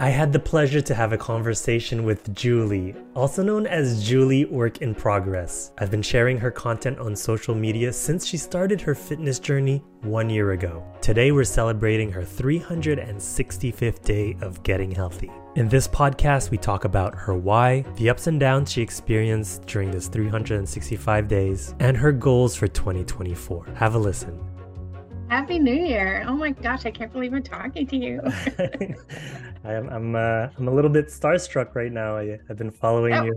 I had the pleasure to have a conversation with Juli, also known as Juli Work in Progress. I've been sharing her content on social media since she started her fitness journey one year ago. Today, we're celebrating her 365th day of getting healthy. In this podcast, we talk about her why, the ups and downs she experienced during this 365 days, and her goals for 2024. Have a listen. Happy New Year! Oh my gosh, I can't believe I'm talking to you. I am, I'm uh, I'm a little bit starstruck right now. I, have been following oh. your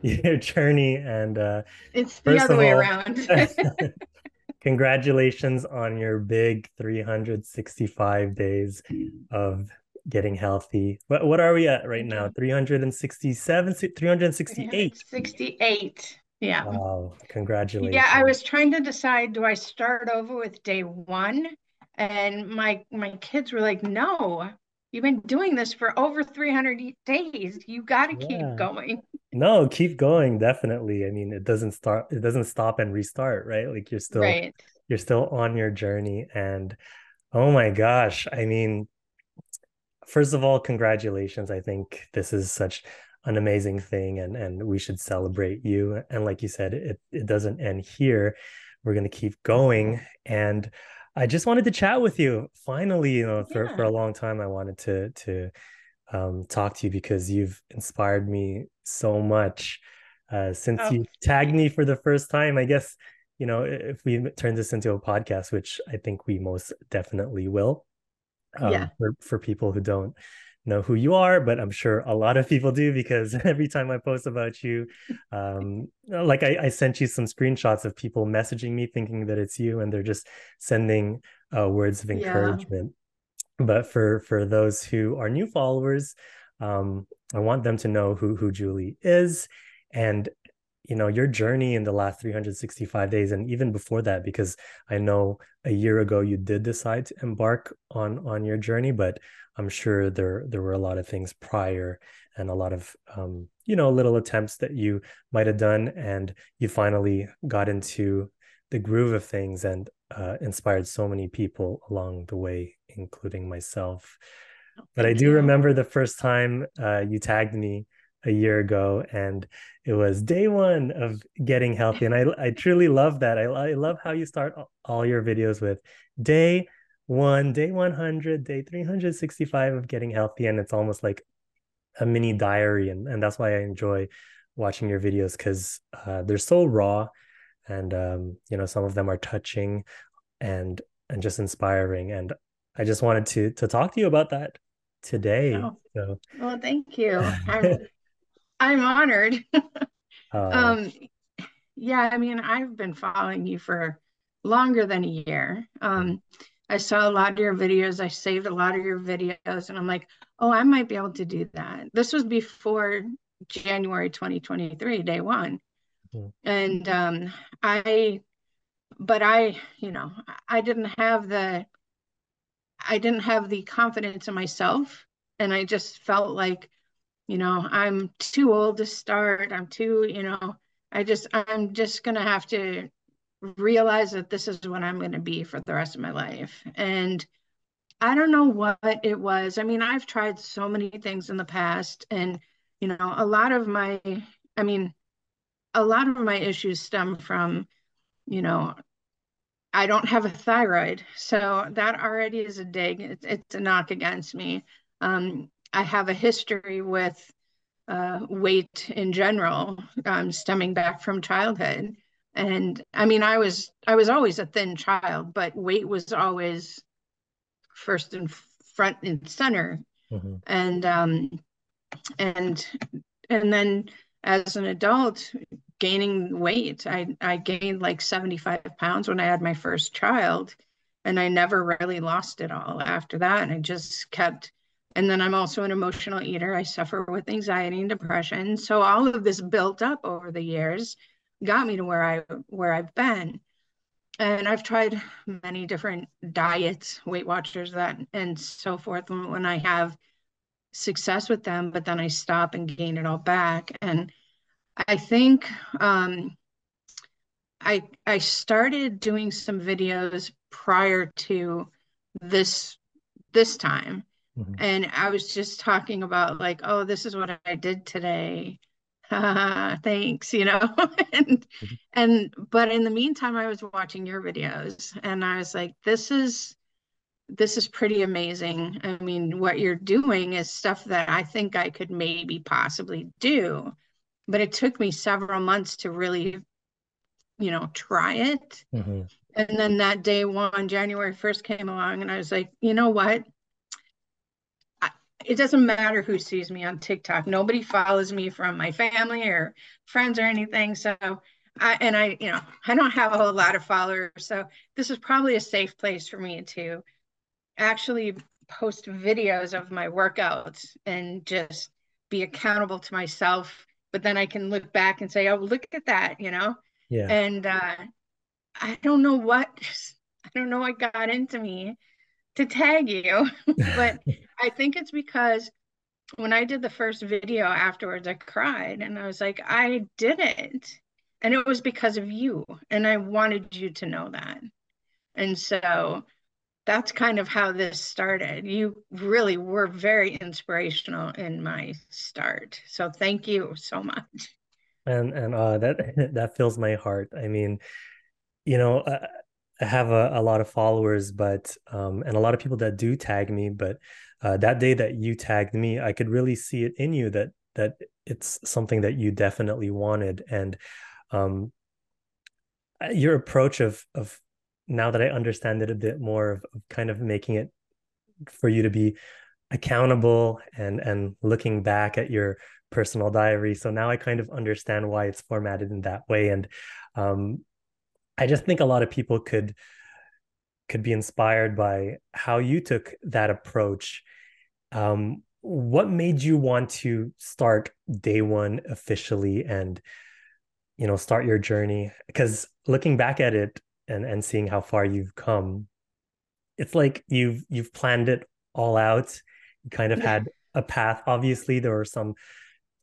your journey, and uh, it's the other way all, around. congratulations on your big 365 days of getting healthy. What what are we at right now? 367, 368. 68. Yeah. Wow. Congratulations. Yeah, I was trying to decide do I start over with day one? And my my kids were like, no, you've been doing this for over 300 days. You got to yeah. keep going. No, keep going. Definitely. I mean, it doesn't start, it doesn't stop and restart, right? Like you're still, right. you're still on your journey. And oh my gosh, I mean, first of all, congratulations. I think this is such an amazing thing and and we should celebrate you and like you said it it doesn't end here we're going to keep going and i just wanted to chat with you finally you know for yeah. for a long time i wanted to to um, talk to you because you've inspired me so much uh, since oh. you tagged me for the first time i guess you know if we turn this into a podcast which i think we most definitely will um, yeah. for, for people who don't know who you are, but I'm sure a lot of people do because every time I post about you, um, like I, I, sent you some screenshots of people messaging me thinking that it's you, and they're just sending uh, words of encouragement. Yeah. But for for those who are new followers, um, I want them to know who who Juli is, and you know your journey in the last 365 days and even before that because i know a year ago you did decide to embark on on your journey but I'm sure there there were a lot of things prior and a lot of um, you know little attempts that you might have done, and you finally got into the groove of things and uh, inspired so many people along the way, including myself. Oh, but I do remember the first time uh, you tagged me a year ago, and it was day one of getting healthy, and I I truly love that. I I love how you start all your videos with day one, day 100, day 365 of getting healthy. And it's almost like a mini diary. And, and that's why I enjoy watching your videos because uh, they're so raw. And, um, you know, some of them are touching and, and just inspiring. And I just wanted to, to talk to you about that today. Oh, so, well, thank you. I'm, I'm honored. uh, um, yeah, I mean, I've been following you for longer than a year. Um, I saw a lot of your videos. I saved a lot of your videos, and I'm like, oh, I might be able to do that. This was before January 2023, day one. Mm-hmm. And um, I, but I, you know, I didn't have the, I didn't have the confidence in myself. And I just felt like, you know, I'm too old to start. I'm too, you know, I just, I'm just going to have to realize that this is what I'm going to be for the rest of my life. And I don't know what it was. I mean, I've tried so many things in the past, and, you know, a lot of my, I mean, a lot of my issues stem from, you know, I don't have a thyroid. So that already is a dig, it's, it's a knock against me. Um, I have a history with uh, weight in general, um, stemming back from childhood. And i mean i was i was always a thin child but weight was always first and front and center. Mm-hmm. and um and and then as an adult gaining weight i i gained like 75 pounds when i had my first child and i never really lost it all after that. And i just kept and then i'm also an emotional eater i suffer with anxiety and depression so all of this built up over the years got me to where I where I've been. And I've tried many different diets, Weight Watchers, that and so forth. When I have success with them, but then I stop and gain it all back. And I think um, I I started doing some videos prior to this this time Mm-hmm. And I was just talking about like, oh, this is what I did today. thanks, you know. and mm-hmm. and but in the meantime, I was watching your videos and I was like, this is this is pretty amazing. I mean, what you're doing is stuff that I think I could maybe possibly do. But it took me several months to really, you know, try it. Mm-hmm. And then that day one, January 1st came along, and I was like, you know what? It doesn't matter who sees me on TikTok. Nobody follows me from my family or friends or anything. So I and I, you know, I don't have a whole lot of followers. So this is probably a safe place for me to actually post videos of my workouts and just be accountable to myself. But then I can look back and say, oh, look at that, you know? Yeah. And uh, I don't know what I don't know what got into me to tag you, but I think it's because when I did the first video afterwards, I cried and I was like, I did it. And it was because of you. And I wanted you to know that. And so that's kind of how this started. You really were very inspirational in my start. So thank you so much. And and uh, that that fills my heart. I mean, you know, uh, I have a, a lot of followers, but um, and a lot of people that do tag me. But uh, that day that you tagged me, I could really see it in you that that it's something that you definitely wanted, and um, your approach of of now that I understand it a bit more of, of kind of making it for you to be accountable and and looking back at your personal diary. So now I kind of understand why it's formatted in that way, and um, I just think a lot of people could could be inspired by how you took that approach. Um, what made you want to start day one officially and you know start your journey? Because looking back at it and and seeing how far you've come, it's like you've you've planned it all out. You kind of had a path. Obviously, there were some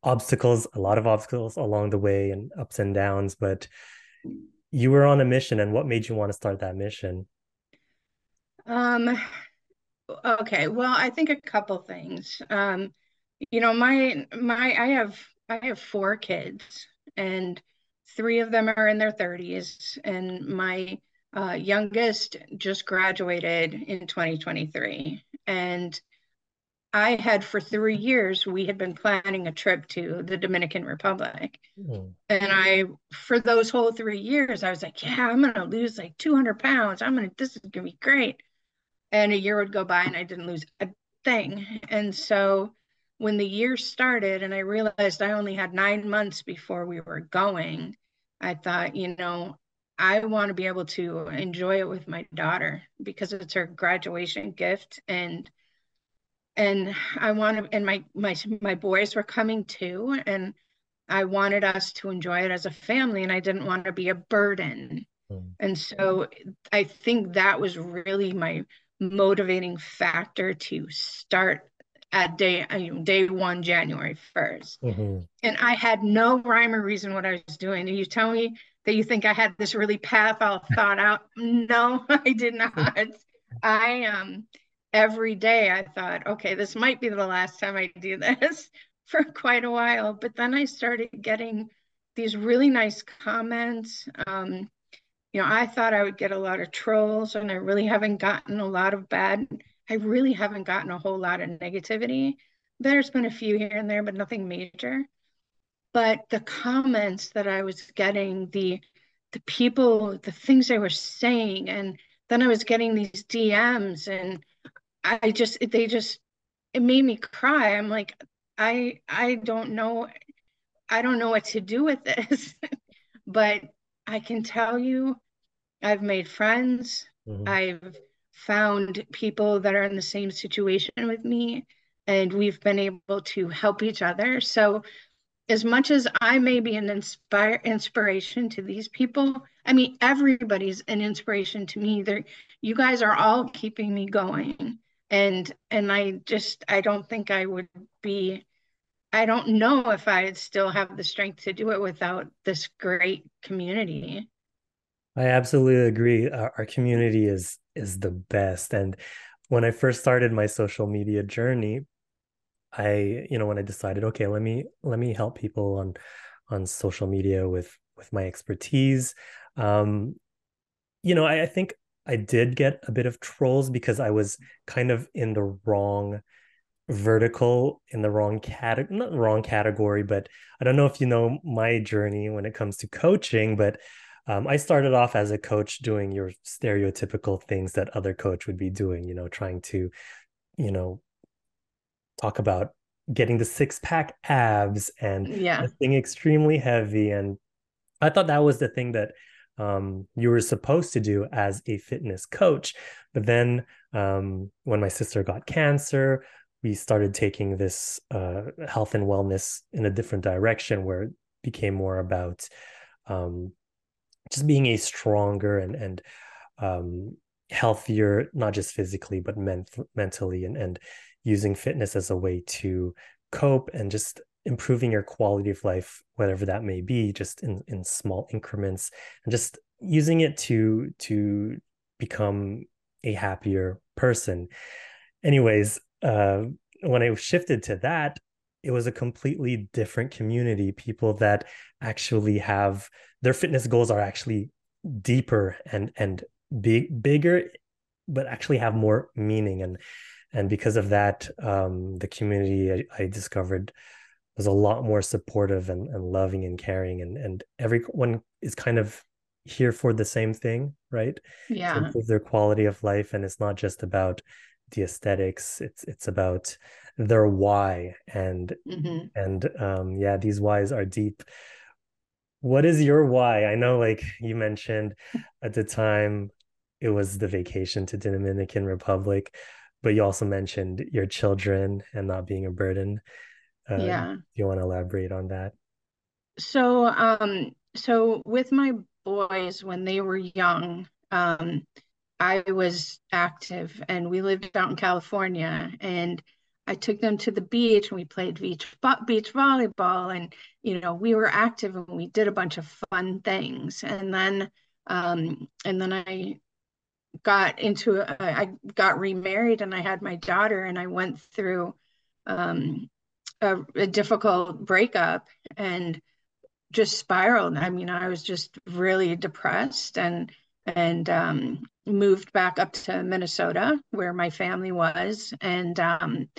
obstacles, a lot of obstacles along the way, and ups and downs, but you were on a mission and what made you want to start that mission? Um okay well i think a couple things. Um you know my my i have i have four kids and three of them are in their 30s and my uh, youngest just graduated in 2023 and I had for three years, we had been planning a trip to the Dominican Republic. Mm. And I, for those whole three years, I was like, yeah, I'm going to lose like 200 pounds. I'm going to, this is going to be great. And a year would go by and I didn't lose a thing. And so when the year started and I realized I only had nine months before we were going, I thought, you know, I want to be able to enjoy it with my daughter because it's her graduation gift. And and I wanted, and my my my boys were coming too, and I wanted us to enjoy it as a family, and I didn't want to be a burden. Mm. And so I think that was really my motivating factor to start at day day one, January 1st. Mm-hmm. And I had no rhyme or reason what I was doing. And you tell me that you think I had this really path all thought out. No, I did not. I um every day I thought, okay, this might be the last time I do this for quite a while. But then I started getting these really nice comments. Um, you know, I thought I would get a lot of trolls, and I really haven't gotten a lot of bad. I really haven't gotten a whole lot of negativity. There's been a few here and there, but nothing major. But the comments that I was getting, the the people, the things they were saying, and then I was getting these DMs and I just they just it made me cry. I'm like I I don't know I don't know what to do with this. but I can tell you I've made friends. Mm-hmm. I've found people that are in the same situation with me and we've been able to help each other. So as much as I may be an inspire inspiration to these people, I mean everybody's an inspiration to me. They're, you guys are all keeping me going and and i just i don't think i would be i don't know if i'd still have the strength to do it without this great community i absolutely agree our, our community is is the best and when I first started my social media journey, I, you know, when I decided, okay, let me let me help people on on social media with with my expertise. Um, you know, I, I think I did get a bit of trolls because I was kind of in the wrong vertical in the wrong category not wrong category but i don't know if you know my journey when it comes to coaching but um, i started off as a coach doing your stereotypical things that other coach would be doing you know trying to you know talk about getting the six pack abs and yeah. being extremely heavy and i thought that was the thing that um, you were supposed to do as a fitness coach. But then um, when my sister got cancer we started taking this uh, health and wellness in a different direction where it became more about um, just being a stronger and and um, healthier, not just physically but ment- mentally, and and using fitness as a way to cope and just improving your quality of life, whatever that may be, just in in small increments, and just using it to to become a happier person. Anyways, uh, when I shifted to that, it was a completely different community. People that actually have their fitness goals are actually deeper and and big bigger, but actually have more meaning. And and because of that, um, the community I, I discovered was a lot more supportive and, and loving and caring and and everyone is kind of here for the same thing right? Yeah. to improve their quality of life and it's not just about the aesthetics it's it's about their why and mm-hmm. and um yeah these whys are deep. What is your why? I know like you mentioned at the time it was the vacation to dominican republic but you also mentioned your children and not being a burden uh, yeah. do you want to elaborate on that? So um so with my boys when they were young um I was active and we lived out in California and I took them to the beach and we played beach beach volleyball and you know we were active and we did a bunch of fun things. And then um, and then I got into a, I got remarried and I had my daughter and I went through um, a, a difficult breakup and just spiraled. I mean, I was just really depressed and and um, moved back up to Minnesota where my family was and um,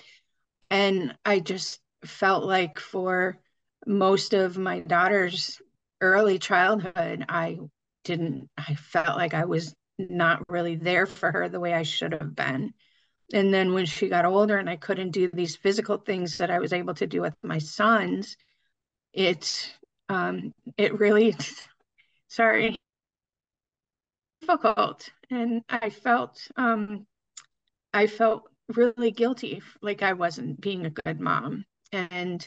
and I just felt like for most of my daughter's early childhood I didn't I felt like I was not really there for her the way I should have been and then when she got older and I couldn't do these physical things that I was able to do with my sons it um, it really sorry difficult. And i felt um, i felt really guilty like i wasn't being a good mom. And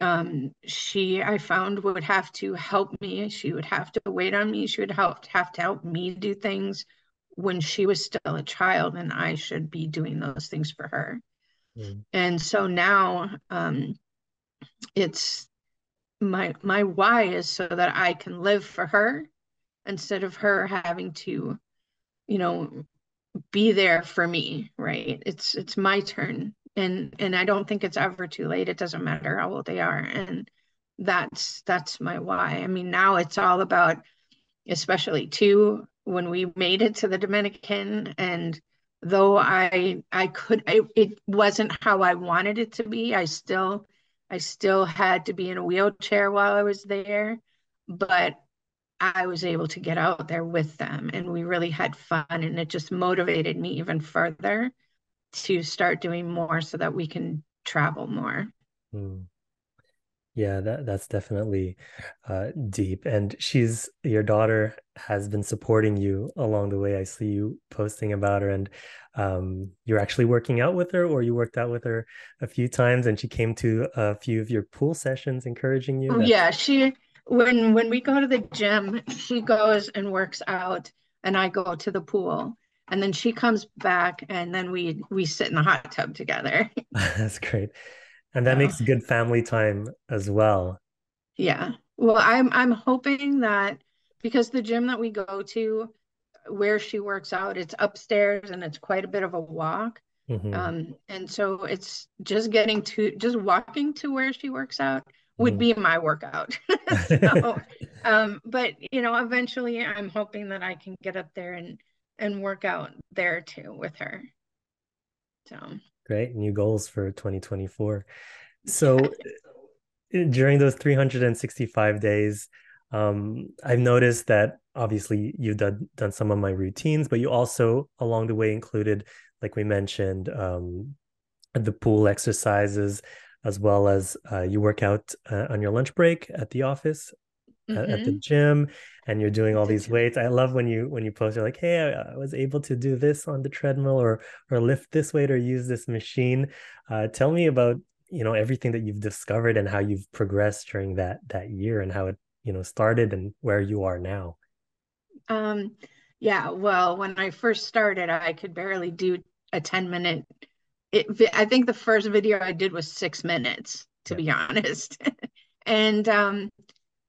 um, she i found would have to help me. She would have to wait on me. She would help have to help me do things when she was still a child and i should be doing those things for her. Mm. and so now um, it's my my why is so that i can live for her instead of her having to you know be there for me right? It's it's my turn. And and i don't think it's ever too late. It doesn't matter how old they are. And that's that's my why. I mean now it's all about especially too when we made it to the dominican and though i i could I, it wasn't how i wanted it to be i still i still had to be in a wheelchair while i was there but I was able to get out there with them and we really had fun and it just motivated me even further to start doing more so that we can travel more. Mm. Yeah, that that's definitely uh, deep. And she's your daughter has been supporting you along the way. I see you posting about her, and um, you're actually working out with her, or you worked out with her a few times, and she came to a few of your pool sessions, encouraging you. Oh, yeah, she when when we go to the gym, she goes and works out, and I go to the pool, and then she comes back, and then we we sit in the hot tub together. That's great, and that so, makes good family time as well. Yeah. Well, I'm I'm hoping that because the gym that we go to, where she works out, it's upstairs and it's quite a bit of a walk. Mm-hmm. Um, and so it's just getting to just walking to where she works out would mm-hmm. be my workout. so, um, but you know, eventually I'm hoping that I can get up there and and work out there too with her. So great new goals for 2024. So during those 365 days, um, I've noticed that obviously you've done done some of my routines, but you also along the way included, like we mentioned, um, the pool exercises, as well as uh, you work out uh, on your lunch break at the office, mm-hmm. at, the mm-hmm. gym, and you're doing all these weights. I love when you when you post, you're like, "Hey, I, I was able to do this on the treadmill, or or lift this weight, or use this machine." Uh, tell me about you know everything that you've discovered and how you've progressed during that that year and how it you know started and where you are now um yeah well when i first started i could barely do a 10 minute it, i think the first video i did was six minutes to yeah. be honest and um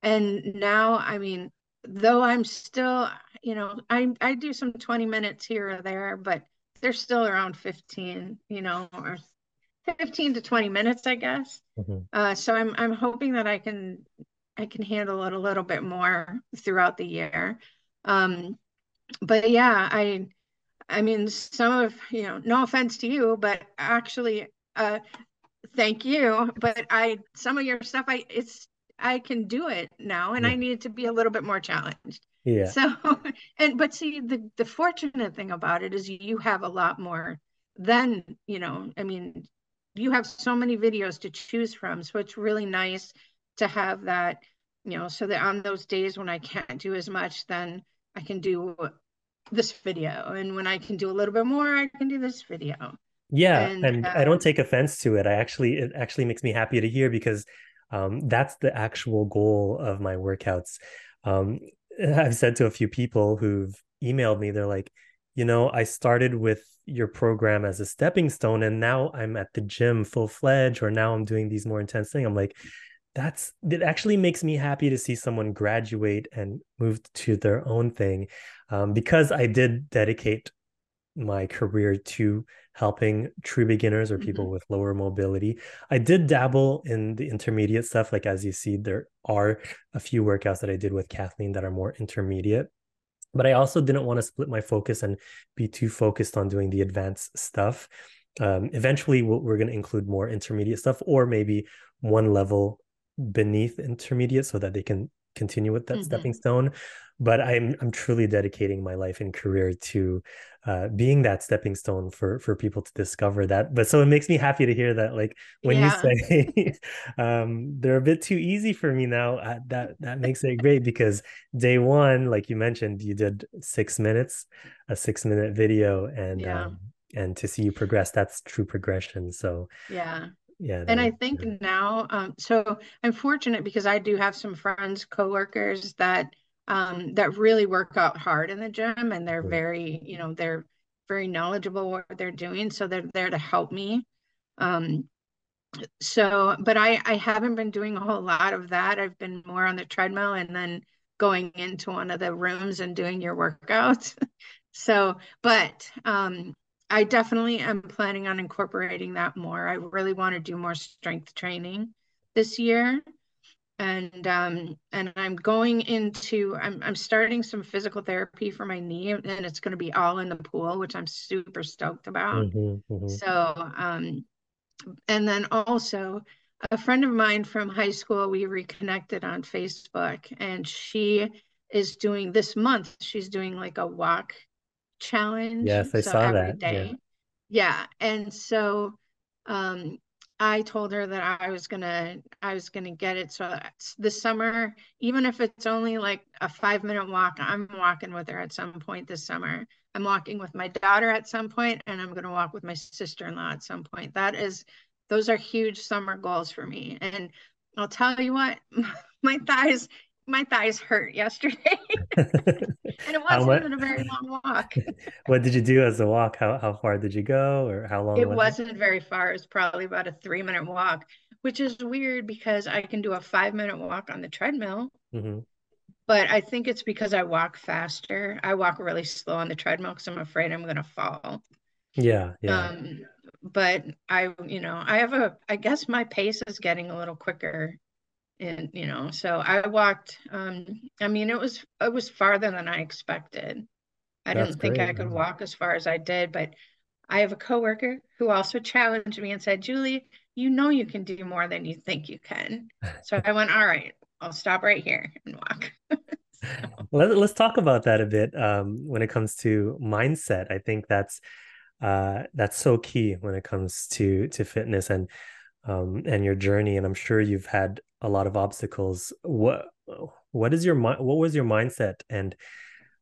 and now i mean though i'm still you know i i do some 20 minutes here or there but they're still around 15 you know or 15 to 20 minutes i guess mm-hmm. uh, so i'm i'm hoping that i can I can handle it a little bit more throughout the year. Um, but yeah, I, I mean, some of you know, no offense to you, but actually, uh, thank you. But I, some of your stuff, I it's I can do it now, and yeah. I need to be a little bit more challenged. Yeah. So, and but see, the the fortunate thing about it is you have a lot more than you know. I mean, you have so many videos to choose from, so it's really nice to have that, you know, so that on those days when I can't do as much, then I can do this video. And when I can do a little bit more, I can do this video. Yeah. And, and uh, I don't take offense to it. I actually, it actually makes me happy to hear because um, that's the actual goal of my workouts. Um, I've said to a few people who've emailed me, they're like, you know, I started with your program as a stepping stone and now I'm at the gym full fledged, or now I'm doing these more intense things. I'm like, that's it actually makes me happy to see someone graduate and move to their own thing um, because i did dedicate my career to helping true beginners or people mm-hmm. with lower mobility i did dabble in the intermediate stuff like as you see there are a few workouts that i did with kathleen that are more intermediate but i also didn't want to split my focus and be too focused on doing the advanced stuff um, eventually we're going to include more intermediate stuff or maybe one level beneath intermediate so that they can continue with that mm-hmm. stepping stone but i'm i'm truly dedicating my life and career to uh, being that stepping stone for for people to discover that but so it makes me happy to hear that like when yeah. you say um they're a bit too easy for me now uh, that that makes it great because day one like you mentioned you did six minutes a six minute video and yeah. um and to see you progress that's true progression so yeah yeah and i think now um, so i'm fortunate because i do have some friends coworkers that um, that really work out hard in the gym and they're very you know they're very knowledgeable what they're doing so they're there to help me um, so but i i haven't been doing a whole lot of that i've been more on the treadmill and then going into one of the rooms and doing your workouts so but um I definitely am planning on incorporating that more. I really want to do more strength training this year. And um, and I'm going into I'm I'm starting some physical therapy for my knee, and it's going to be all in the pool, which I'm super stoked about. Mm-hmm, mm-hmm. So um, and then also a friend of mine from high school, we reconnected on Facebook, and she is doing this month. She's doing like a walk challenge. Yes, I so saw that. Day. Yeah. yeah. And so um I told her that I was gonna I was gonna get it. So this summer, even if it's only like a five minute walk, I'm walking with her at some point this summer. I'm walking with my daughter at some point, and I'm gonna walk with my sister in law at some point. That is, those are huge summer goals for me. And I'll tell you what, my thighs my thighs hurt yesterday. and it wasn't even a very long walk. what did you do as a walk? How how far did you go or how long? It was not very far. It was probably about a three minute walk, which is weird because I can do a five minute walk on the treadmill. Mm-hmm. but I think it's because I walk faster. I walk really slow on the treadmill because I'm afraid I'm going to fall. Yeah, yeah. Um, but I, you know, I have a, I guess my pace is getting a little quicker and you know so i walked um i mean it was it was farther than i expected i That's didn't think great, i could man. walk as far as i did but i have a coworker who also challenged me and said juli you know you can do more than you think you can so i went all right i'll stop right here and walk so. Let, us talk about that a bit um, when it comes to mindset i think that's uh, that's so key when it comes to to fitness and um, and your journey and i'm sure you've had a lot of obstacles. What what is your what was your mindset and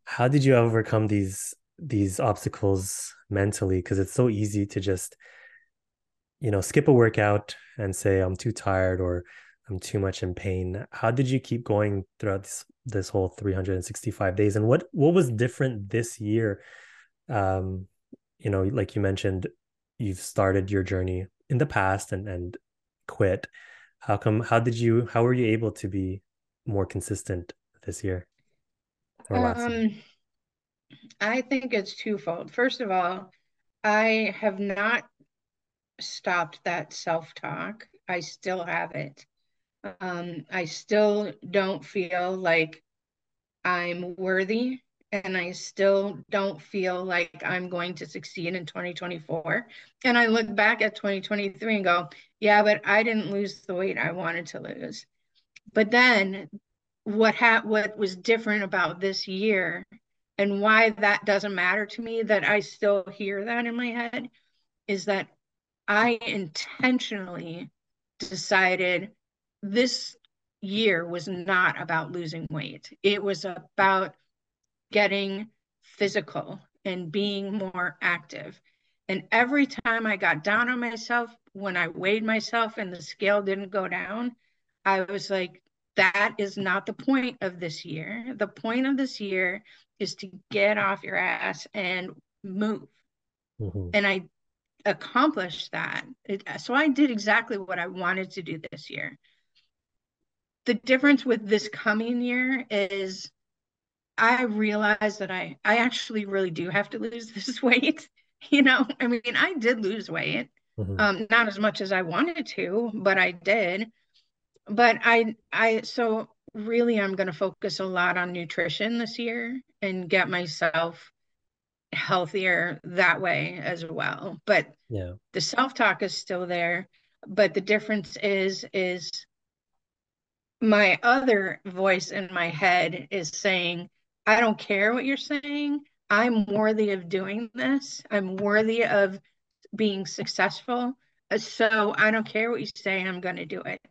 how did you overcome these these obstacles mentally? Because it's so easy to just you know skip a workout and say i'm too tired or i'm too much in pain. How did you keep going throughout this this whole 365 days? And what what was different this year? Um you know like you mentioned you've started your journey in the past and and quit how come how did you how were you able to be more consistent this year? Um year? i think it's twofold. First of all i have not stopped that self-talk. I still have it. Um i still don't feel like i'm worthy and I still don't feel like I'm going to succeed in 2024. And I look back at 2023 and go, yeah, but I didn't lose the weight I wanted to lose. But then what ha- what was different about this year and why that doesn't matter to me that I still hear that in my head is that I intentionally decided this year was not about losing weight. It was about getting physical and being more active. And every time I got down on myself, when I weighed myself and the scale didn't go down, I was like, that is not the point of this year. The point of this year is to get off your ass and move. Mm-hmm. And I accomplished that. It, so I did exactly what I wanted to do this year. The difference with this coming year is I realized that I I actually really do have to lose this weight. You know, I mean, I did lose weight. Mm-hmm. Um, not as much as I wanted to, but I did. But I I so really I'm going to focus a lot on nutrition this year and get myself healthier that way as well. But yeah. The self-talk is still there, but the difference is is my other voice in my head is saying I don't care what you're saying. I'm worthy of doing this. I'm worthy of being successful. Uh, so I don't care what you say, I'm going to do it.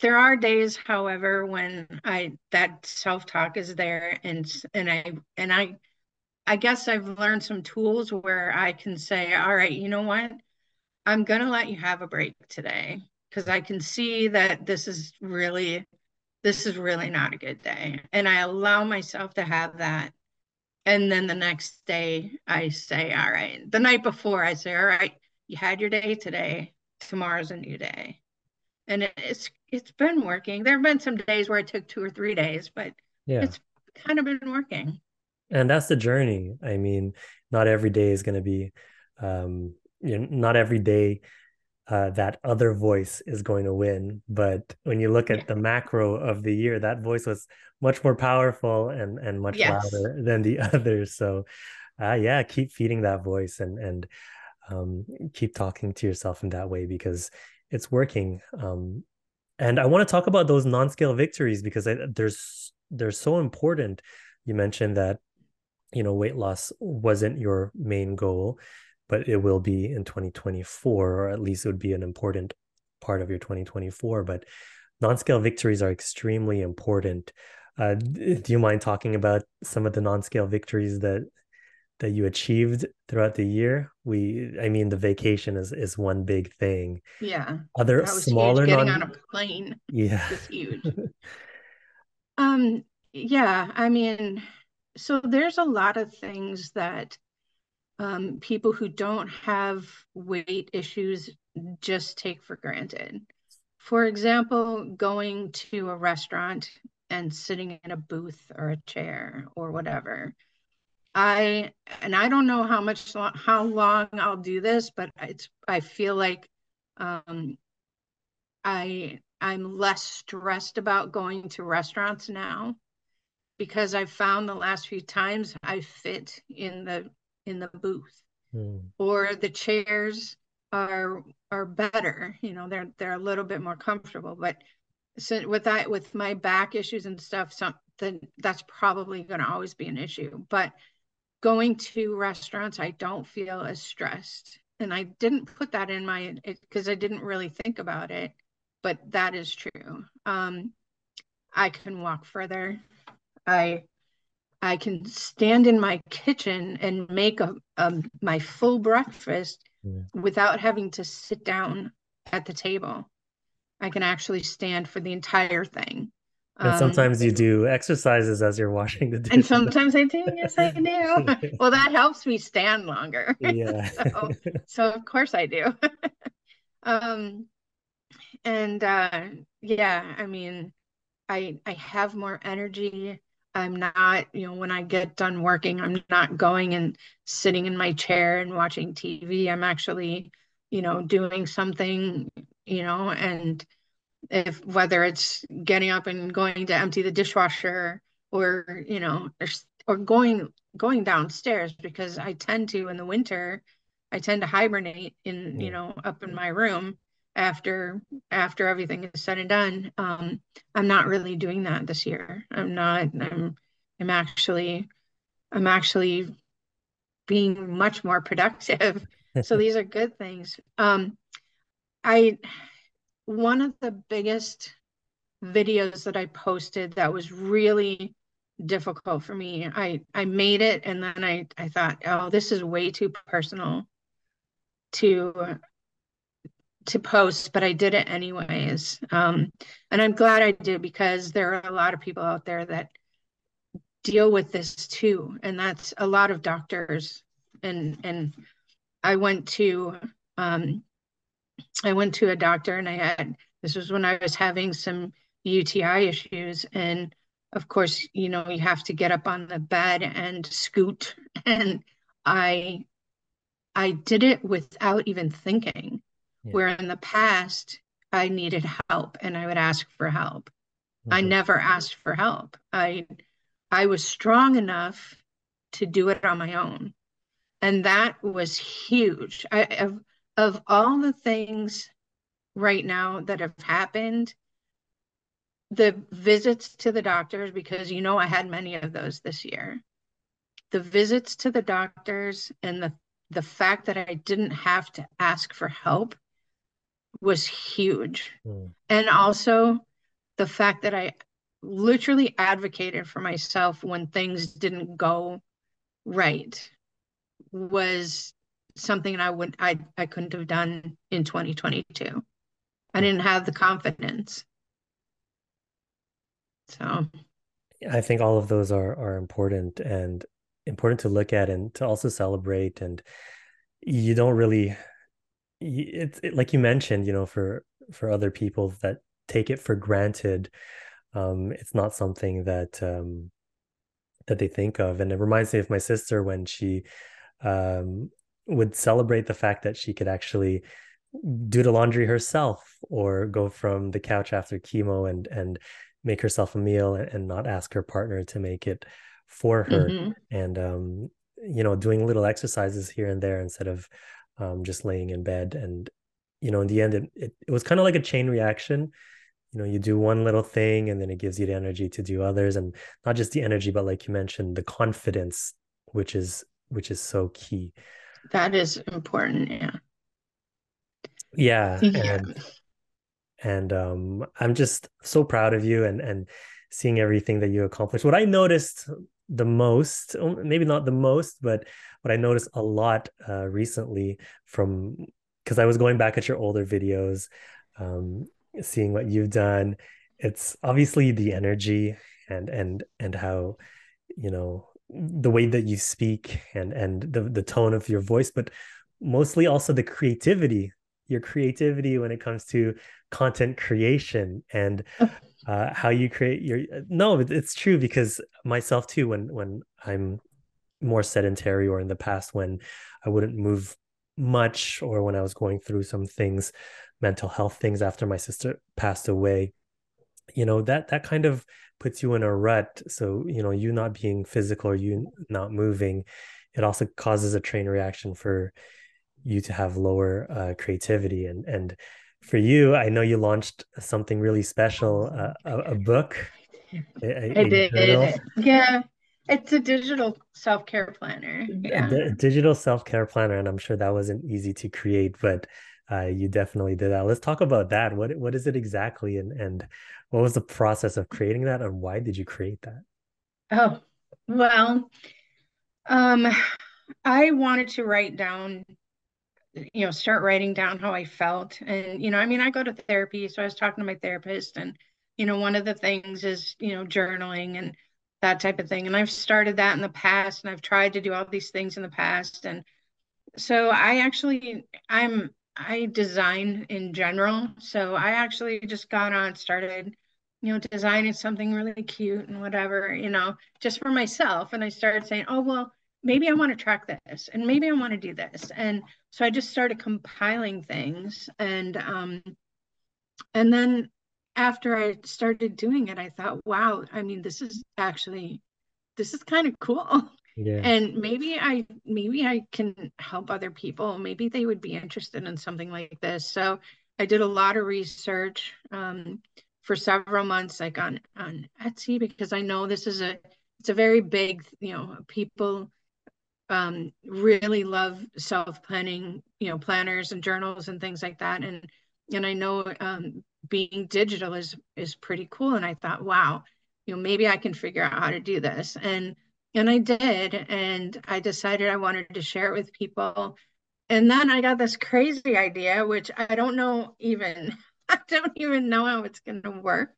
There are days, however, when I that self-talk is there and and I and I I guess I've learned some tools where I can say, all right, you know what? I'm going to let you have a break today because I can see that this is really this is really not a good day. And I allow myself to have that. And then the next day, I say, all right. The night before, I say, all right, you had your day today. Tomorrow's a new day. And it's it's been working. There have been some days where it took two or three days, but yeah. it's kind of been working. And that's the journey. I mean, not every day is going to be, um, you know, not every day uh, that other voice is going to win. But when you look at the macro of the year, that voice was much more powerful and and much yes. louder than the others. So, uh, yeah, keep feeding that voice and and um, keep talking to yourself in that way because it's working. Um, and I want to talk about those non-scale victories because I, there's they're so important. You mentioned that you know weight loss wasn't your main goal but it will be in 2024, or at least it would be an important part of your 2024. But non-scale victories are extremely important. Uh, do you mind talking about some of the non-scale victories that that you achieved throughout the year? We, I mean, the vacation is is one big thing. Yeah. Other smaller huge. getting non- on a plane. Yeah, it's huge. um. Yeah. I mean, so there's a lot of things that um, people who don't have weight issues just take for granted. For example, going to a restaurant and sitting in a booth or a chair or whatever. I and I don't know how much how long I'll do this, but it's I feel like um, I I'm less stressed about going to restaurants now because I've found the last few times I fit in the in the booth. Mm. or the chairs are are better you know they're they're a little bit more comfortable but so with that with my back issues and stuff something that's probably going to always be an issue. But going to restaurants i don't feel as stressed. And i didn't put that in my because i didn't really think about it but that is true. Um i can walk further. I i can stand in my kitchen and make a, a my full breakfast yeah. without having to sit down at the table i can actually stand for the entire thing and um, sometimes you do exercises as you're washing the dishes. And sometimes I do. Yes, I do. well, that helps me stand longer. Yeah. so, so, of course I do. um, and uh, yeah, I mean, I I have more energy. I'm not, you know, when I get done working, I'm not going and sitting in my chair and watching TV. I'm actually, you know, doing something, you know, and if whether it's getting up and going to empty the dishwasher or you know or, or going going downstairs because I tend to in the winter I tend to hibernate in you know up in my room after after everything is said and done um I'm not really doing that this year I'm not I'm I'm actually I'm actually being much more productive so these are good things um I one of the biggest videos that I posted that was really difficult for me. I I made it and then I I thought, oh, this is way too personal to to post, but I did it anyways. Um, and I'm glad I did because there are a lot of people out there that deal with this too, and that's a lot of doctors. And and I went to um, I went to a doctor and I had this was when I was having some UTI issues and of course you know you have to get up on the bed and scoot and I I did it without even thinking yeah. where in the past I needed help and I would ask for help. Mm-hmm. I never asked for help. I I was strong enough to do it on my own. And that was huge. I of all the things right now that have happened, the visits to the doctors, because you know I had many of those this year, the visits to the doctors and the the fact that I didn't have to ask for help was huge. Mm. And also the fact that I literally advocated for myself when things didn't go right was something I would I I couldn't have done in 2022. I didn't have the confidence. So I think all of those are are important and important to look at and to also celebrate and you don't really it's it, like you mentioned you know for for other people that take it for granted um it's not something that um that they think of and it reminds me of my sister when she um would celebrate the fact that she could actually do the laundry herself or go from the couch after chemo and and make herself a meal and, and not ask her partner to make it for her mm-hmm. and um you know doing little exercises here and there instead of um just laying in bed and you know in the end it, it, it was kind of like a chain reaction. You know you do one little thing and then it gives you the energy to do others and not just the energy but like you mentioned the confidence which is which is so key. That is important yeah. Yeah, yeah. and and um i'm just so proud of you and and seeing everything that you accomplished. What i noticed the most maybe not the most but what i noticed a lot uh recently from because i was going back at your older videos um seeing what you've done. It's obviously the energy and and and how you know the way that you speak and and the the tone of your voice but mostly also the creativity your creativity when it comes to content creation and uh, how you create your no it's true because myself too when when i'm more sedentary or in the past when i wouldn't move much or when i was going through some things mental health things after my sister passed away. You know that that kind of puts you in a rut. So you know you not being physical or you not moving it also causes a train reaction for you to have lower uh, creativity. And and for you i know you launched something really special uh, a, a, book a, I did. yeah it's a digital self-care planner. Yeah. a, a digital self-care planner and i'm sure that wasn't easy to create but uh, you definitely did that. Let's talk about that. What what is it exactly and and what was the process of creating that and why did you create that? Oh well um i wanted to write down you know start writing down how i felt. And you know i mean i go to therapy so i was talking to my therapist and you know one of the things is you know journaling and that type of thing. And i've started that in the past and i've tried to do all these things in the past. And so i actually i'm i design in general. So i actually just got on started you know designing something really cute and whatever you know just for myself. And i started saying oh well maybe I want to track this and maybe I want to do this. And so I just started compiling things and um and then after I started doing it, I thought, wow, I mean, this is actually this is kind of cool. Yeah. And maybe I maybe I can help other people. Maybe they would be interested in something like this. So I did a lot of research um, for several months, like on on Etsy, because I know this is a it's a very big, you know, people um, really love self planning, you know, planners and journals and things like that. And and I know um, being digital is is pretty cool. And I thought, wow, you know, maybe I can figure out how to do this. And and I did. And I decided I wanted to share it with people. And then I got this crazy idea, which I don't know even I don't even know how it's going to work.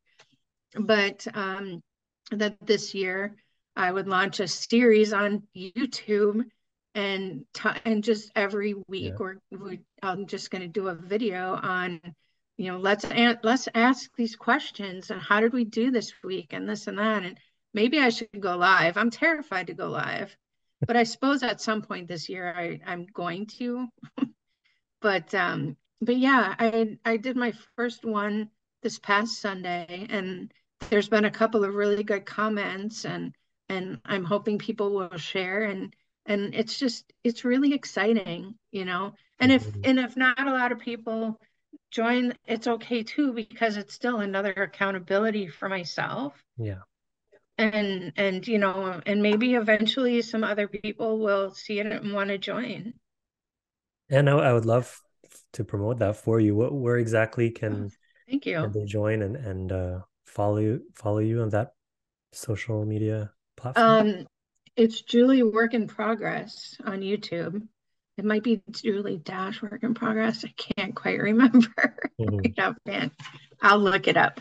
But um, that this year I would launch a series on YouTube and t- and just every week yeah. we're I'm just going to do a video on you know let's a- let's ask these questions and how did we do this week and this and that and maybe I should go live. I'm terrified to go live, but I suppose at some point this year I I'm going to. but um but yeah, I I did my first one this past Sunday and there's been a couple of really good comments and and I'm hoping people will share and and it's just it's really exciting, you know. And if mm-hmm. and if not a lot of people join, it's okay too because it's still another accountability for myself. Yeah. And and you know, and maybe eventually some other people will see it and want to join. And I, I would love to promote that for you. What where exactly can oh, thank you can they join and and uh, follow you follow you on that social media platform? Um, it's Juli Work in Progress on YouTube. It might be Juli Dash Work in Progress. I can't quite remember mm-hmm. right I'll look it up.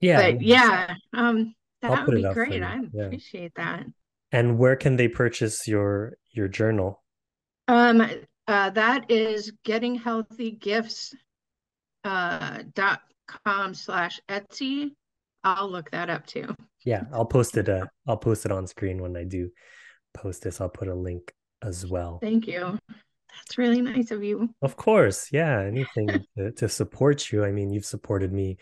Yeah. But yeah, um, that would be great. I yeah. appreciate that. And where can they purchase your your journal? Um, uh, that is gettinghealthygifts uh, dot com slash Etsy. I'll look that up too yeah i'll post it uh, i'll post it on screen when i do post this i'll put a link as well. Thank you. That's really nice of you. Of course. Yeah anything to, to, support you. I mean you've supported me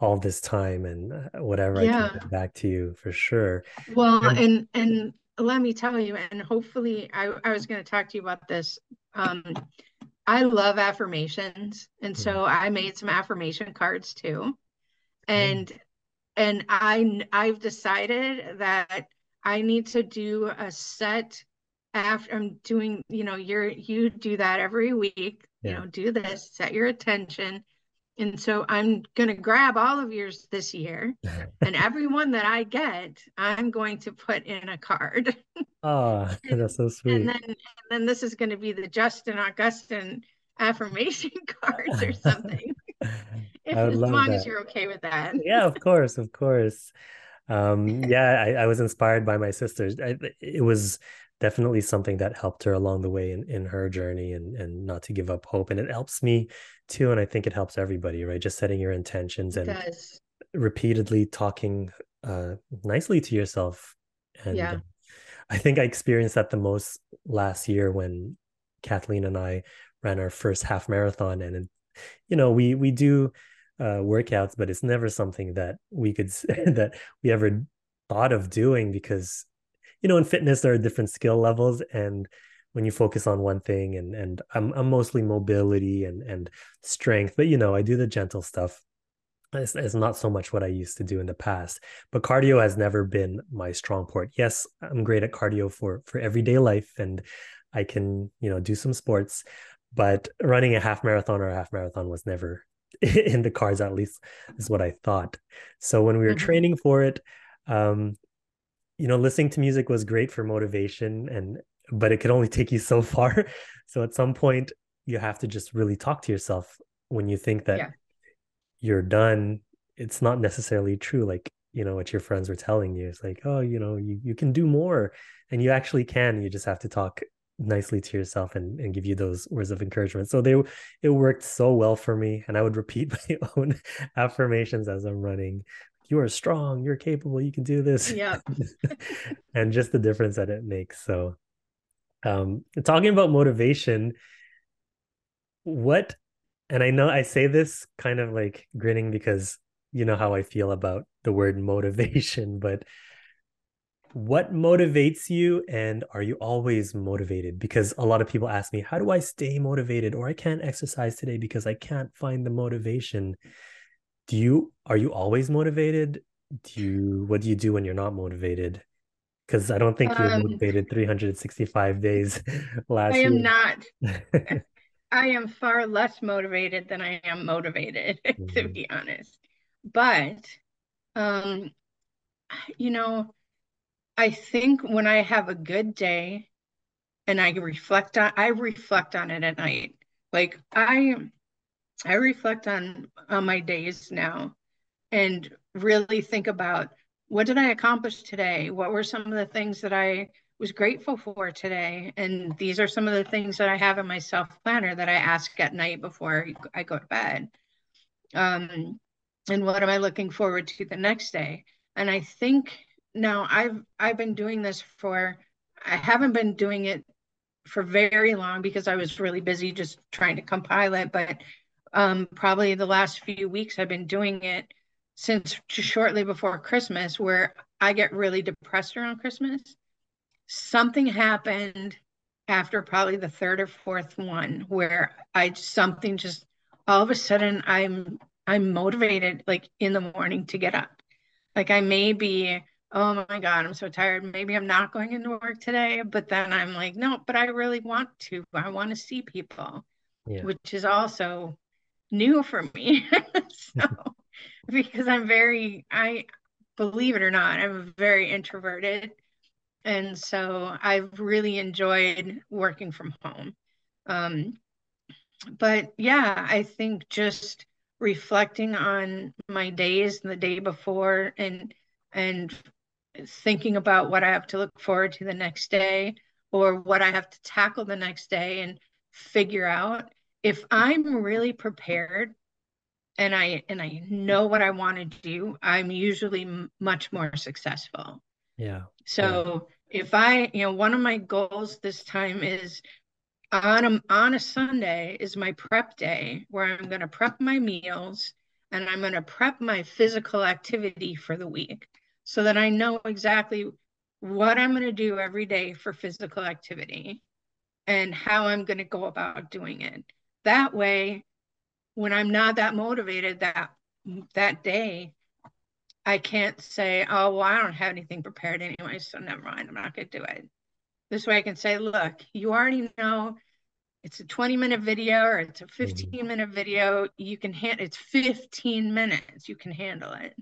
all this time and uh, whatever yeah. i can get back to you for sure. Well and and, and let me tell you and hopefully i, I was going to talk to you about this. Um i love affirmations and so mm. i made some affirmation cards too. And and I I've decided that I need to do a set after I'm doing, you know, you're you do that every week, yeah. you know, do this, set your attention. And so I'm going to grab all of yours this year and everyone that I get, I'm going to put in a card. Oh, that's so sweet. And then, and then this is going to be the Justin Augustin affirmation cards or something. if, as long that. as you're okay with that. yeah, of course, of course. Um, yeah, I, I was inspired by my sisters. I, it was definitely something that helped her along the way in, in her journey and and not to give up hope and it helps me too and i think it helps everybody right just setting your intentions and repeatedly talking uh nicely to yourself and yeah. i think i experienced that the most last year when kathleen and i ran our first half marathon and you know we we do uh workouts but it's never something that we could that we ever thought of doing because you know in fitness there are different skill levels and when you focus on one thing and and I'm I'm mostly mobility and and strength but you know I do the gentle stuff. It's, it's not so much what I used to do in the past but cardio has never been my strong port yes I'm great at cardio for for everyday life and I can you know do some sports but running a half marathon or a half marathon was never in the cards at least is what I thought. So when we were mm-hmm. training for it um you know listening to music was great for motivation and but it could only take you so far. So at some point you have to just really talk to yourself when you think that yeah. you're done. It's not necessarily true like you know what your friends were telling you. It's like oh you know you, you can do more. And you actually can. You just have to talk nicely to yourself and, and give you those words of encouragement. So they it worked so well for me and i would repeat my own affirmations as i'm running you are strong, you're capable, you can do this. Yeah. and just the difference that it makes. So um talking about motivation, what and I know I say this kind of like grinning because you know how I feel about the word motivation, but what motivates you and are you always motivated because a lot of people ask me how do i stay motivated or i can't exercise today because i can't find the motivation do you are you always motivated? Do you what do you do when you're not motivated? Because i don't think you're um, motivated 365 days last i am year. not. I am far less motivated than i am motivated mm-hmm. to be honest. But um you know i think when i have a good day and i reflect on i reflect on it at night. Like i I reflect on on my days now and really think about what did I accomplish today? What were some of the things that I was grateful for today? And these are some of the things that I have in my self planner that I ask at night before I go to bed. Um, and what am I looking forward to the next day? And I think now I've I've been doing this for I haven't been doing it for very long because I was really busy just trying to compile it, but um, probably the last few weeks I've been doing it since shortly before Christmas, where I get really depressed around Christmas. Something happened after probably the third or fourth one where I something just all of a sudden I'm I'm motivated like in the morning to get up. Like I may be, oh my God, I'm so tired. Maybe I'm not going into work today. But then I'm like, no, but I really want to. I want to see people, yeah. which is also new for me. so, because I'm very, I believe it or not, I'm very introverted. And so I've really enjoyed working from home. Um, but yeah, I think just reflecting on my days and the day before and and thinking about what I have to look forward to the next day or what I have to tackle the next day and figure out if I'm really prepared and I and I know what I want to do, I'm usually m- much more successful. Yeah. So yeah. if I, you know, one of my goals this time is on a on a Sunday is my prep day where I'm going to prep my meals and I'm going to prep my physical activity for the week so that I know exactly what I'm going to do every day for physical activity and how I'm going to go about doing it that way when i'm not that motivated that that day i can't say oh well i don't have anything prepared anyway so never mind i'm not going to do it. This way i can say look you already know it's a 20 minute video or it's a mm-hmm. 15 minute video. You can hand it's 15 minutes. You can handle it.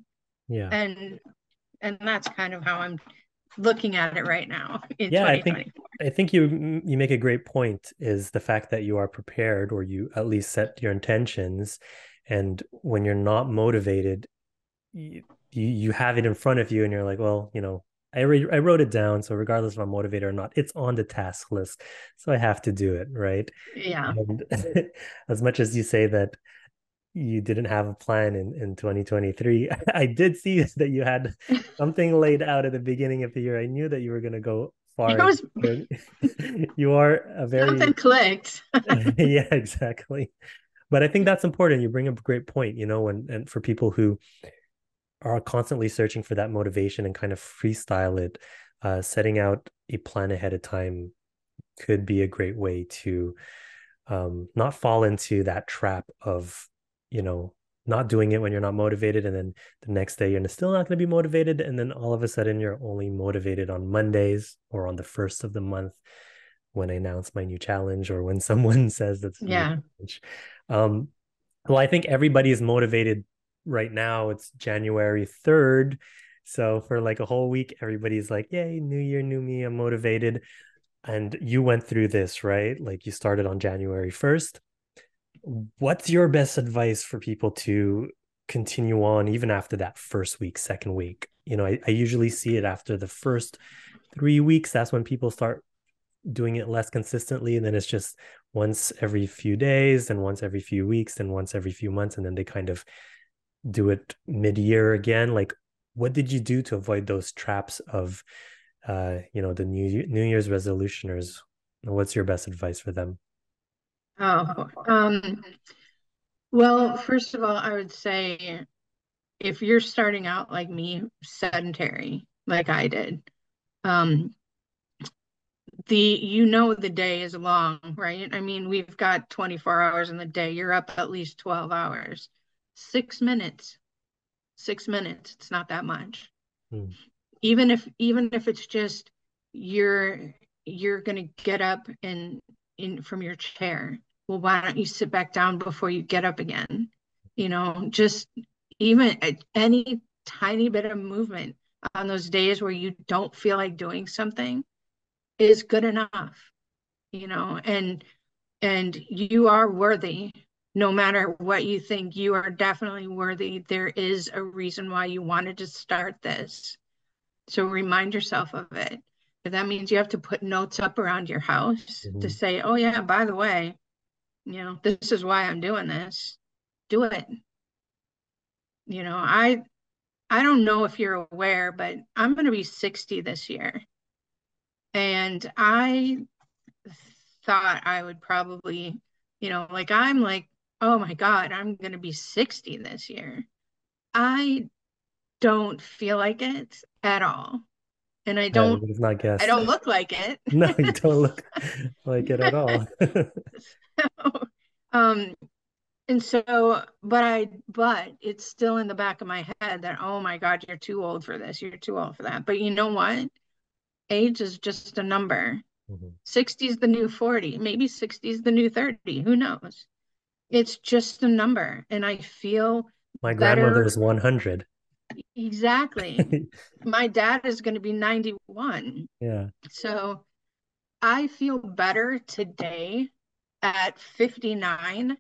Yeah. And and that's kind of how i'm looking at it right now yeah i think i think you you make a great point is the fact that you are prepared or you at least set your intentions and when you're not motivated you, you have it in front of you and you're like well you know I re- I wrote it down, so regardless if I'm motivated or not, it's on the task list, so I have to do it, right? Yeah. And as much as you say that you didn't have a plan in, in 2023. I did see that you had something laid out at the beginning of the year. I knew that you were going to go far. Was... you are a very something clicked. yeah, exactly. But I think that's important. You bring up a great point, you know, and, and for people who are constantly searching for that motivation and kind of freestyle it, uh, setting out a plan ahead of time could be a great way to um, not fall into that trap of you know not doing it when you're not motivated and then the next day you're still not going to be motivated and then all of a sudden you're only motivated on mondays or on the first of the month when i announce my new challenge or when someone says that's yeah. um well i think everybody is motivated right now. It's january 3rd so for like a whole week everybody's like yay new year new me i'm motivated. And you went through this right? Like you started on january 1st what's your best advice for people to continue on even after that first week, second week? You know, I, I usually see it after the first three weeks. That's when people start doing it less consistently. And then it's just once every few days, and once every few weeks, and once every few months. And then they kind of do it mid year again. Like, what did you do to avoid those traps of, uh, you know, the New New Year's resolutioners? What's your best advice for them? Oh, um, well, first of all, I would say if you're starting out like me, sedentary, like I did, um, the you know the day is long, right? I mean, we've got 24 hours in the day. You're up at least 12 hours. Six minutes. Six minutes. It's not that much. Hmm. Even if even if it's just you're you're gonna get up and in from your chair well, why don't you sit back down before you get up again? You know, just even any tiny bit of movement on those days where you don't feel like doing something is good enough, you know, and and you are worthy no matter what you think you are definitely worthy there is a reason why you wanted to start this so remind yourself of it if that means you have to put notes up around your house mm-hmm. to say oh yeah by the way you know this is why i'm doing this. Do it. You know i i don't know if you're aware but i'm going to be 60 this year. And i thought i would probably you know like i'm like oh my god i'm going to be 60 this year. I don't feel like it at all. And i don't yeah, not guess. i don't look like it. No you don't look like it at all um, and so, but I, but it's still in the back of my head that, oh my God, you're too old for this. You're too old for that. But you know what? Age is just a number. Mm-hmm. 60 is the new 40. Maybe 60 is the new 30. Who knows? It's just a number. And I feel my grandmother is 100. Exactly. my dad is going to be 91. Yeah. So I feel better today at 59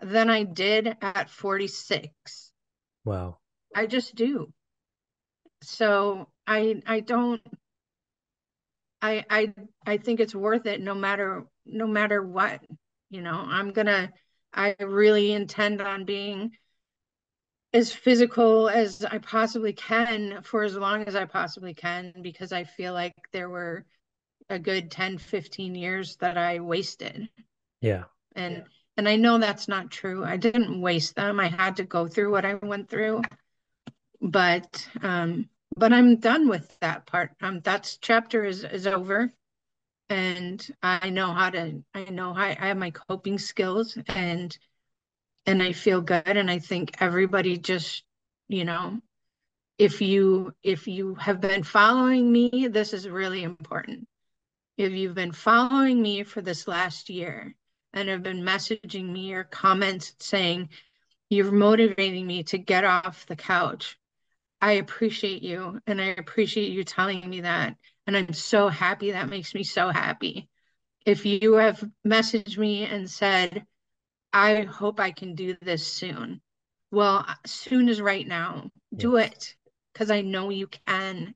than I did at 46. Wow. I just do. So I I don't I I I think it's worth it no matter no matter what. You know, I'm going to I really intend on being as physical as I possibly can for as long as I possibly can because I feel like there were a good 10 15 years that I wasted yeah. And yeah. and I know that's not true. I didn't waste them. I had to go through what I went through. But um but I'm done with that part. Um that's chapter is is over and I know how to I know how I have my coping skills and and I feel good and I think everybody just you know if you if you have been following me this is really important if you've been following me for this last year and have been messaging me or comments saying, You're motivating me to get off the couch. I appreciate you. And I appreciate you telling me that. And I'm so happy. That makes me so happy. If you have messaged me and said, I hope I can do this soon. Well, soon is right now. Do it because I know you can.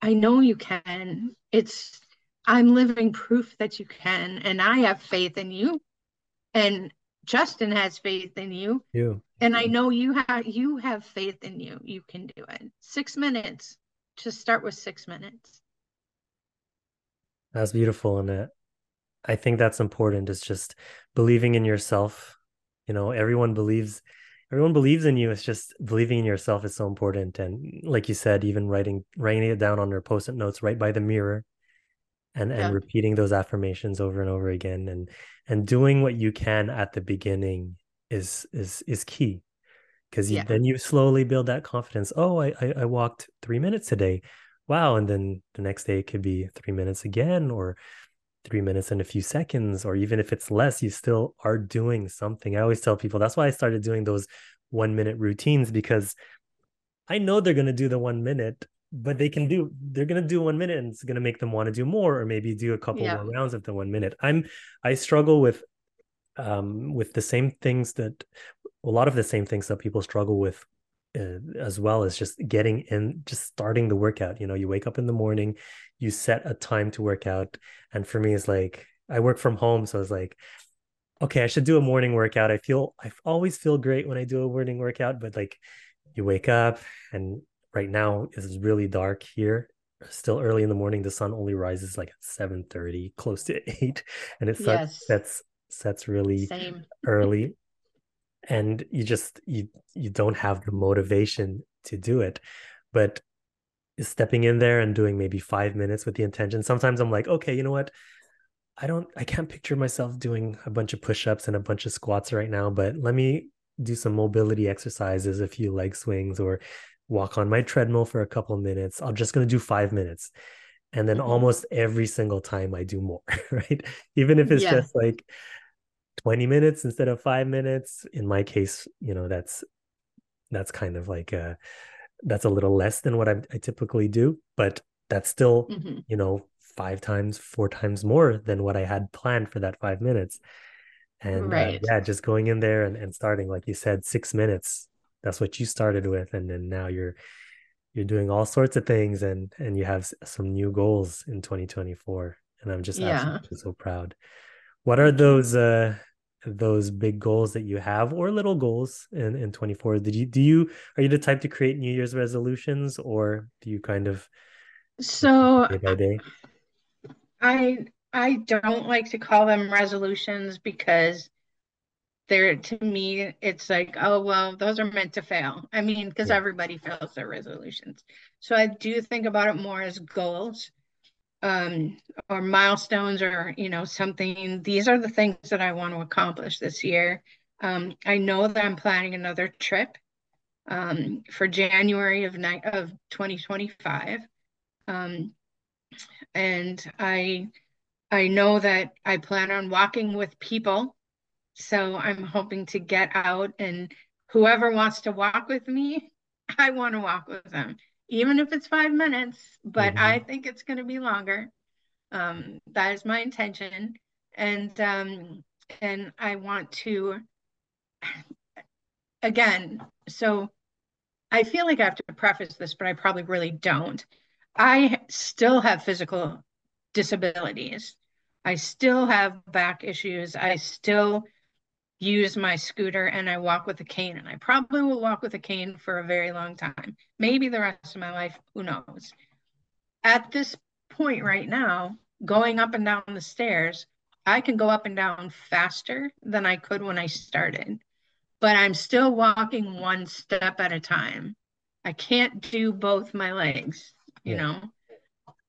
I know you can. It's I'm living proof that you can, and I have faith in you, and Justin has faith in you. You. And I know you have you have faith in you. You can do it. Six minutes. Just start with six minutes. That's beautiful, and it. I think that's important. Is just believing in yourself. You know, everyone believes everyone believes in you it's just believing in yourself is so important and like you said even writing writing it down on your post-it notes right by the mirror and and yeah. repeating those affirmations over and over again and and doing what you can at the beginning is is is key because yeah. then you slowly build that confidence oh I, I i walked three minutes today wow and then the next day it could be three minutes again or three minutes and a few seconds, or even if it's less, you still are doing something. I always tell people that's why I started doing those one minute routines because I know they're going to do the one minute, but they can do, they're going to do one minute and it's going to make them want to do more or maybe do a couple yeah. more rounds of the one minute. I'm, I struggle with, um, with the same things that a lot of the same things that people struggle with uh, as well as just getting in just starting the workout you know you wake up in the morning you set a time to work out and for me it's like i work from home so it's like okay i should do a morning workout i feel i always feel great when i do a morning workout but like you wake up and right now it's really dark here still early in the morning the sun only rises like at 7 30 close to 8 and it yes. sets sets really Same. early and you just you you don't have the motivation to do it but stepping in there and doing maybe five minutes with the intention sometimes i'm like okay you know what i don't i can't picture myself doing a bunch of push-ups and a bunch of squats right now but let me do some mobility exercises a few leg swings or walk on my treadmill for a couple minutes i'm just going to do five minutes and then mm-hmm. almost every single time i do more right even if it's yeah. just like 20 minutes instead of five minutes in my case you know that's that's kind of like a that's a little less than what I, I typically do but that's still mm-hmm. you know five times four times more than what i had planned for that five minutes and uh, right. uh, yeah just going in there and, and starting like you said six minutes that's what you started with and then now you're you're doing all sorts of things and and you have some new goals in 2024 and i'm just yeah. absolutely so proud what are those uh those big goals that you have or little goals in in 24? Did you do you are you the type to create New Year's resolutions or do you kind of so day by day? I I don't like to call them resolutions because they're to me it's like oh well those are meant to fail. I mean because yeah. everybody fails their resolutions. So i do think about it more as goals um, or milestones or you know something. These are the things that i want to accomplish this year. Um, i know that i'm planning another trip um, for january of, ni- of 2025 um, and i i know that i plan on walking with people so i'm hoping to get out and whoever wants to walk with me i want to walk with them even if it's five minutes, but mm-hmm. I think it's going to be longer. Um, that is my intention, and um, and I want to again. So I feel like I have to preface this, but I probably really don't. I still have physical disabilities. I still have back issues. I still use my scooter and I walk with a cane. And I probably will walk with a cane for a very long time, maybe the rest of my life, who knows. At this point right now, going up and down the stairs, I can go up and down faster than I could when I started, but I'm still walking one step at a time. I can't do both my legs, you yeah. know.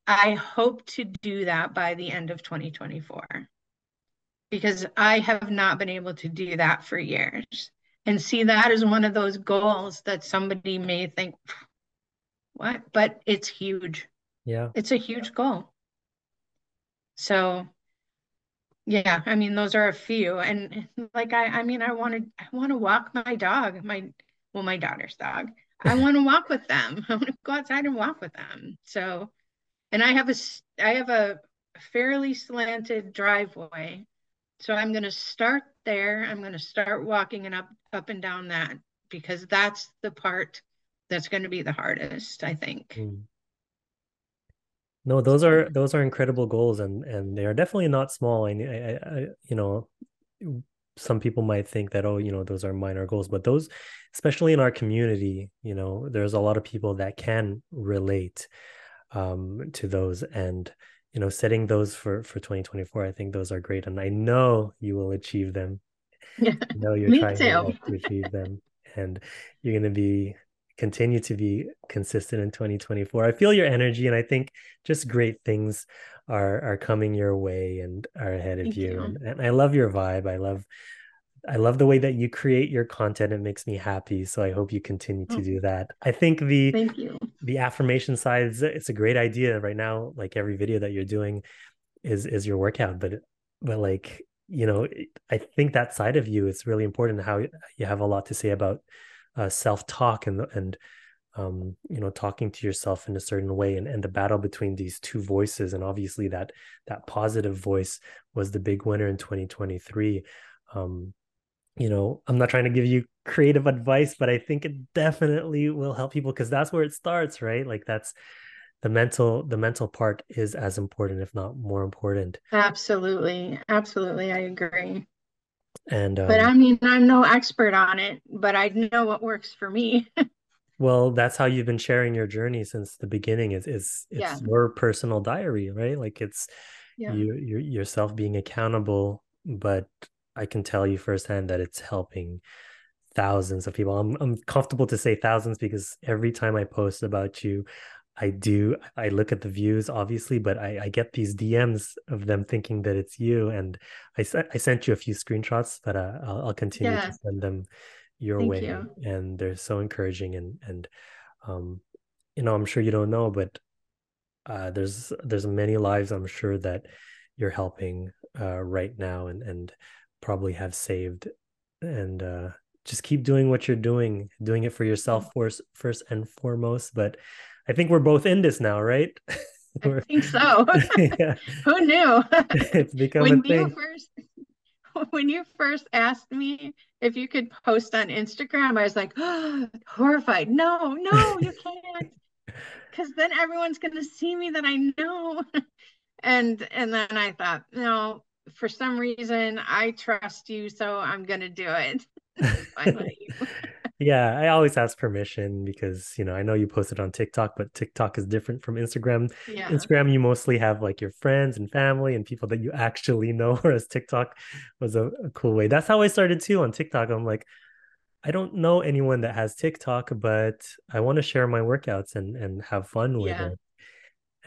I hope to do that by the end of 2024 because I have not been able to do that for years. And see, that is one of those goals that somebody may think, what? But it's huge. Yeah. It's a huge goal. So yeah, I mean those are a few. And like I I mean I wanted I want to walk my dog, my well, my daughter's dog. I want to walk with them. I want to go outside and walk with them. So and I have a I have a fairly slanted driveway so I'm going to start there. I'm going to start walking and up up and down that because that's the part that's going to be the hardest, I think. Mm. no those are those are incredible goals and and they are definitely not small and I, I, I you know some people might think that oh you know those are minor goals but those especially in our community you know there's a lot of people that can relate um to those and you know setting those for for 2024 i think those are great and i know you will achieve them. Yeah. I know you're trying to achieve them and you're going to be continue to be consistent in 2024 i feel your energy and i think just great things are are coming your way and are ahead of you, you. And, and i love your vibe. I love i love the way that you create your content. It makes me happy so i hope you continue to oh. do that. I think the thank you the affirmation side is it's a great idea right now like every video that you're doing is is your workout but but like you know i think that side of you is really important how you have a lot to say about uh, self-talk and and um, you know talking to yourself in a certain way and, and the battle between these two voices and obviously that that positive voice was the big winner in 2023 um, you know i'm not trying to give you creative advice but i think it definitely will help people because that's where it starts right? Like that's the mental the mental part is as important if not more important. Absolutely. Absolutely. I agree. And um, but i mean i'm no expert on it but i know what works for me. Well that's how you've been sharing your journey since the beginning is is it's yeah. your personal diary right? Like it's yeah. you you yourself being accountable but i can tell you firsthand that it's helping thousands of people i'm, I'm comfortable to say thousands because every time i post about you I do. I look at the views, obviously, but I, I get these DMs of them thinking that it's you. And I, I sent you a few screenshots, but uh, I'll, I'll continue yeah. to send them your Thank way. You. And they're so encouraging. And and um, you know, I'm sure you don't know, but uh, there's there's many lives I'm sure that you're helping uh, right now, and and probably have saved. And uh, just keep doing what you're doing, doing it for mm-hmm. yourself first, first and foremost, but I think we're both in this now, right? I think so. Who knew? it's become when a thing. You first, when you first asked me if you could post on Instagram, I was like, oh, horrified. No, no, you can't. Because then everyone's gonna see me that I know. and and then I thought, no, for some reason I trust you, so I'm gonna do it. yeah, I always ask permission because you know I know you posted on TikTok, but TikTok is different from Instagram. Yeah. Instagram, you mostly have like your friends and family and people that you actually know, whereas TikTok was a, a cool way. That's how I started too on TikTok. I'm like, I don't know anyone that has TikTok, but I want to share my workouts and and have fun with yeah. it.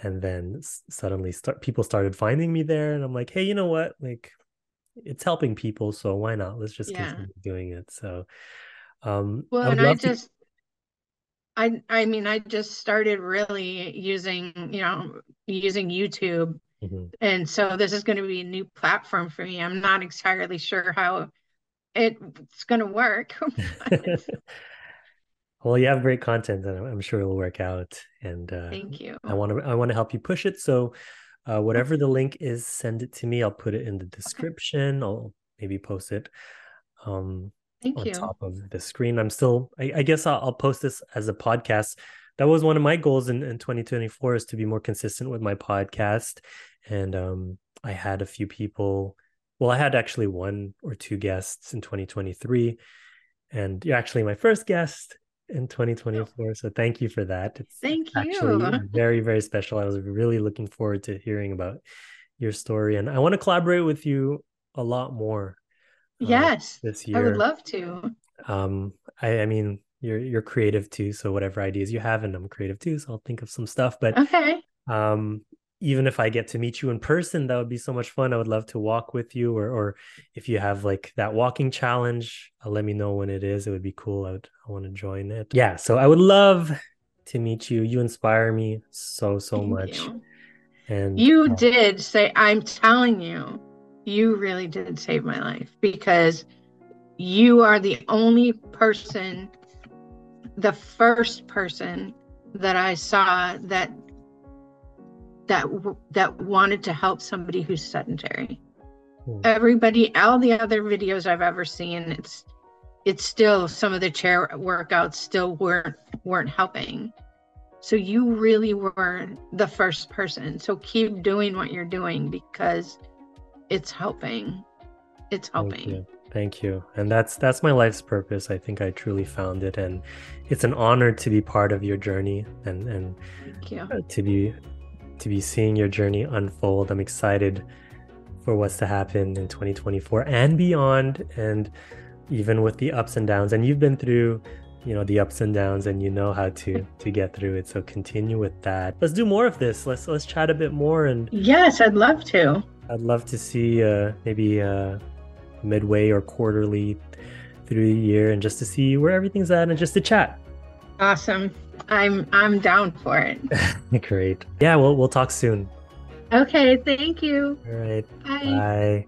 And then suddenly start people started finding me there, and I'm like, hey, you know what? Like, it's helping people, so why not? Let's just yeah. continue doing it. So um, well, I and I just, to... I, I mean, I just started really using, you know, using YouTube. Mm-hmm. And so this is going to be a new platform for me. I'm not entirely sure how it's going to work. well, you have great content, and I'm sure it'll work out. And uh, thank you. I want to I want to help you push it. So, uh, whatever the link is, send it to me. I'll put it in the description. I'll maybe post it. Um, Thank on you. top of the screen. I'm still, I, I guess I'll, I'll, post this as a podcast. That was one of my goals in, in 2024 is to be more consistent with my podcast. And um, I had a few people, well, I had actually one or two guests in 2023. And you're actually my first guest in 2024. So thank you for that. It's thank you. very, very special. I was really looking forward to hearing about your story. And I want to collaborate with you a lot more uh, yes, this year. I would love to. Um, I, I mean, you're you're creative too, so whatever ideas you have, and I'm creative too, so I'll think of some stuff. But okay. Um, even if I get to meet you in person, that would be so much fun. I would love to walk with you, or or if you have like that walking challenge, uh, let me know when it is. It would be cool. I would I want to join it. Yeah, so I would love to meet you. You inspire me so so Thank much. You. And you uh, did say, I'm telling you, you really did save my life because you are the only person, the first person that I saw that that that wanted to help somebody who's sedentary. Hmm. Everybody, all the other videos I've ever seen, it's it's still some of the chair workouts still weren't weren't helping. So you really were the first person. So keep doing what you're doing because it's helping. It's helping. Thank you. Thank you. And that's that's my life's purpose. I think I truly found it and it's an honor to be part of your journey and and to be to be seeing your journey unfold. I'm excited for what's to happen in 2024 and beyond and even with the ups and downs. And you've been through you know the ups and downs and you know how to to get through it. So continue with that. Let's do more of this. Let's let's chat a bit more and yes i'd love to. I'd love to see uh maybe uh midway or quarterly through the year and just to see where everything's at and just to chat. Awesome i'm i'm down for it. Great. Yeah we'll we'll talk soon. Okay thank you. All right. Bye, bye.